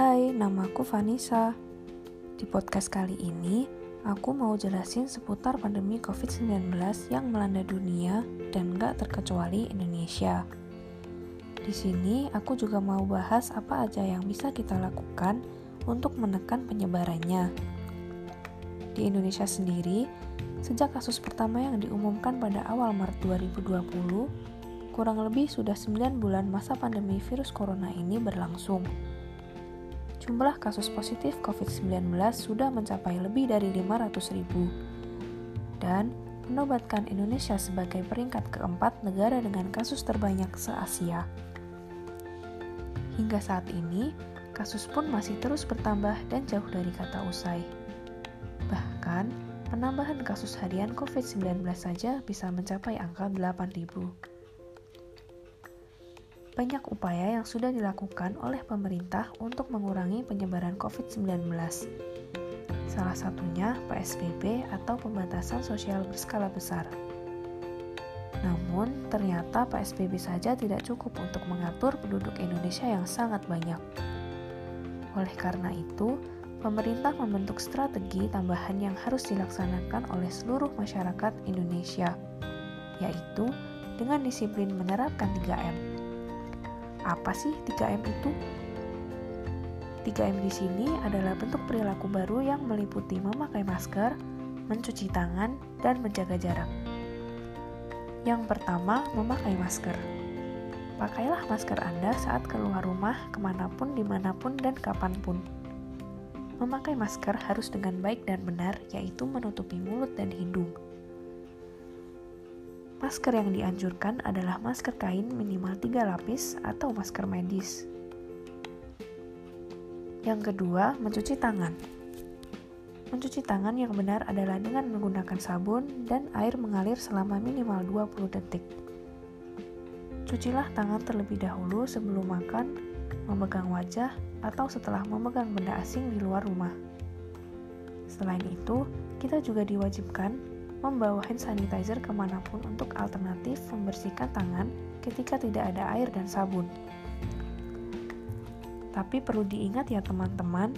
Hai, namaku Vanessa. Di podcast kali ini, aku mau jelasin seputar pandemi COVID-19 yang melanda dunia dan gak terkecuali Indonesia. Di sini, aku juga mau bahas apa aja yang bisa kita lakukan untuk menekan penyebarannya. Di Indonesia sendiri, sejak kasus pertama yang diumumkan pada awal Maret 2020, kurang lebih sudah 9 bulan masa pandemi virus corona ini berlangsung jumlah kasus positif COVID-19 sudah mencapai lebih dari 500 ribu dan menobatkan Indonesia sebagai peringkat keempat negara dengan kasus terbanyak se-Asia. Hingga saat ini, kasus pun masih terus bertambah dan jauh dari kata usai. Bahkan, penambahan kasus harian COVID-19 saja bisa mencapai angka 8.000 banyak upaya yang sudah dilakukan oleh pemerintah untuk mengurangi penyebaran COVID-19. Salah satunya PSBB atau pembatasan sosial berskala besar. Namun, ternyata PSBB saja tidak cukup untuk mengatur penduduk Indonesia yang sangat banyak. Oleh karena itu, pemerintah membentuk strategi tambahan yang harus dilaksanakan oleh seluruh masyarakat Indonesia, yaitu dengan disiplin menerapkan 3M apa sih 3M itu? 3M di sini adalah bentuk perilaku baru yang meliputi memakai masker, mencuci tangan, dan menjaga jarak. Yang pertama, memakai masker. Pakailah masker Anda saat keluar rumah, ke mana pun, di mana pun, dan kapan pun. Memakai masker harus dengan baik dan benar, yaitu menutupi mulut dan hidung. Masker yang dianjurkan adalah masker kain minimal 3 lapis atau masker medis. Yang kedua, mencuci tangan. Mencuci tangan yang benar adalah dengan menggunakan sabun dan air mengalir selama minimal 20 detik. Cucilah tangan terlebih dahulu sebelum makan, memegang wajah, atau setelah memegang benda asing di luar rumah. Selain itu, kita juga diwajibkan membawa hand sanitizer ke mana pun untuk alternatif membersihkan tangan ketika tidak ada air dan sabun. Tapi perlu diingat ya teman-teman,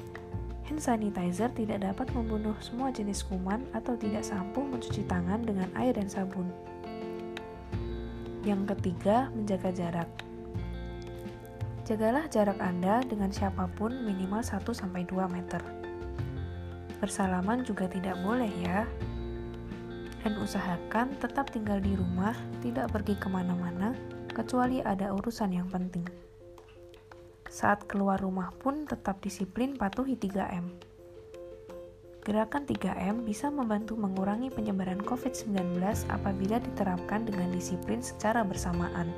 hand sanitizer tidak dapat membunuh semua jenis kuman atau tidak sampuh mencuci tangan dengan air dan sabun. Yang ketiga, menjaga jarak. Jagalah jarak Anda dengan siapa pun minimal 1-2 meter. Bersalaman juga tidak boleh ya, dan usahakan tetap tinggal di rumah, tidak pergi ke mana-mana, kecuali ada urusan yang penting. Saat keluar rumah pun tetap disiplin patuhi 3M. Gerakan 3M bisa membantu mengurangi penyebaran COVID-19 apabila diterapkan dengan disiplin secara bersamaan.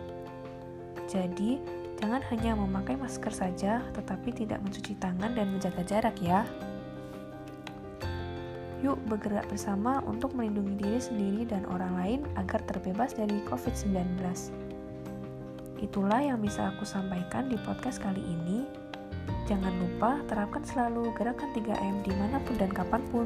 Jadi, jangan hanya memakai masker saja, tetapi tidak mencuci tangan dan menjaga jarak ya. Yuk bergerak bersama untuk melindungi diri sendiri dan orang lain agar terbebas dari COVID-19. Itulah yang bisa aku sampaikan di podcast kali ini. Jangan lupa terapkan selalu gerakan 3M di mana pun dan kapan pun.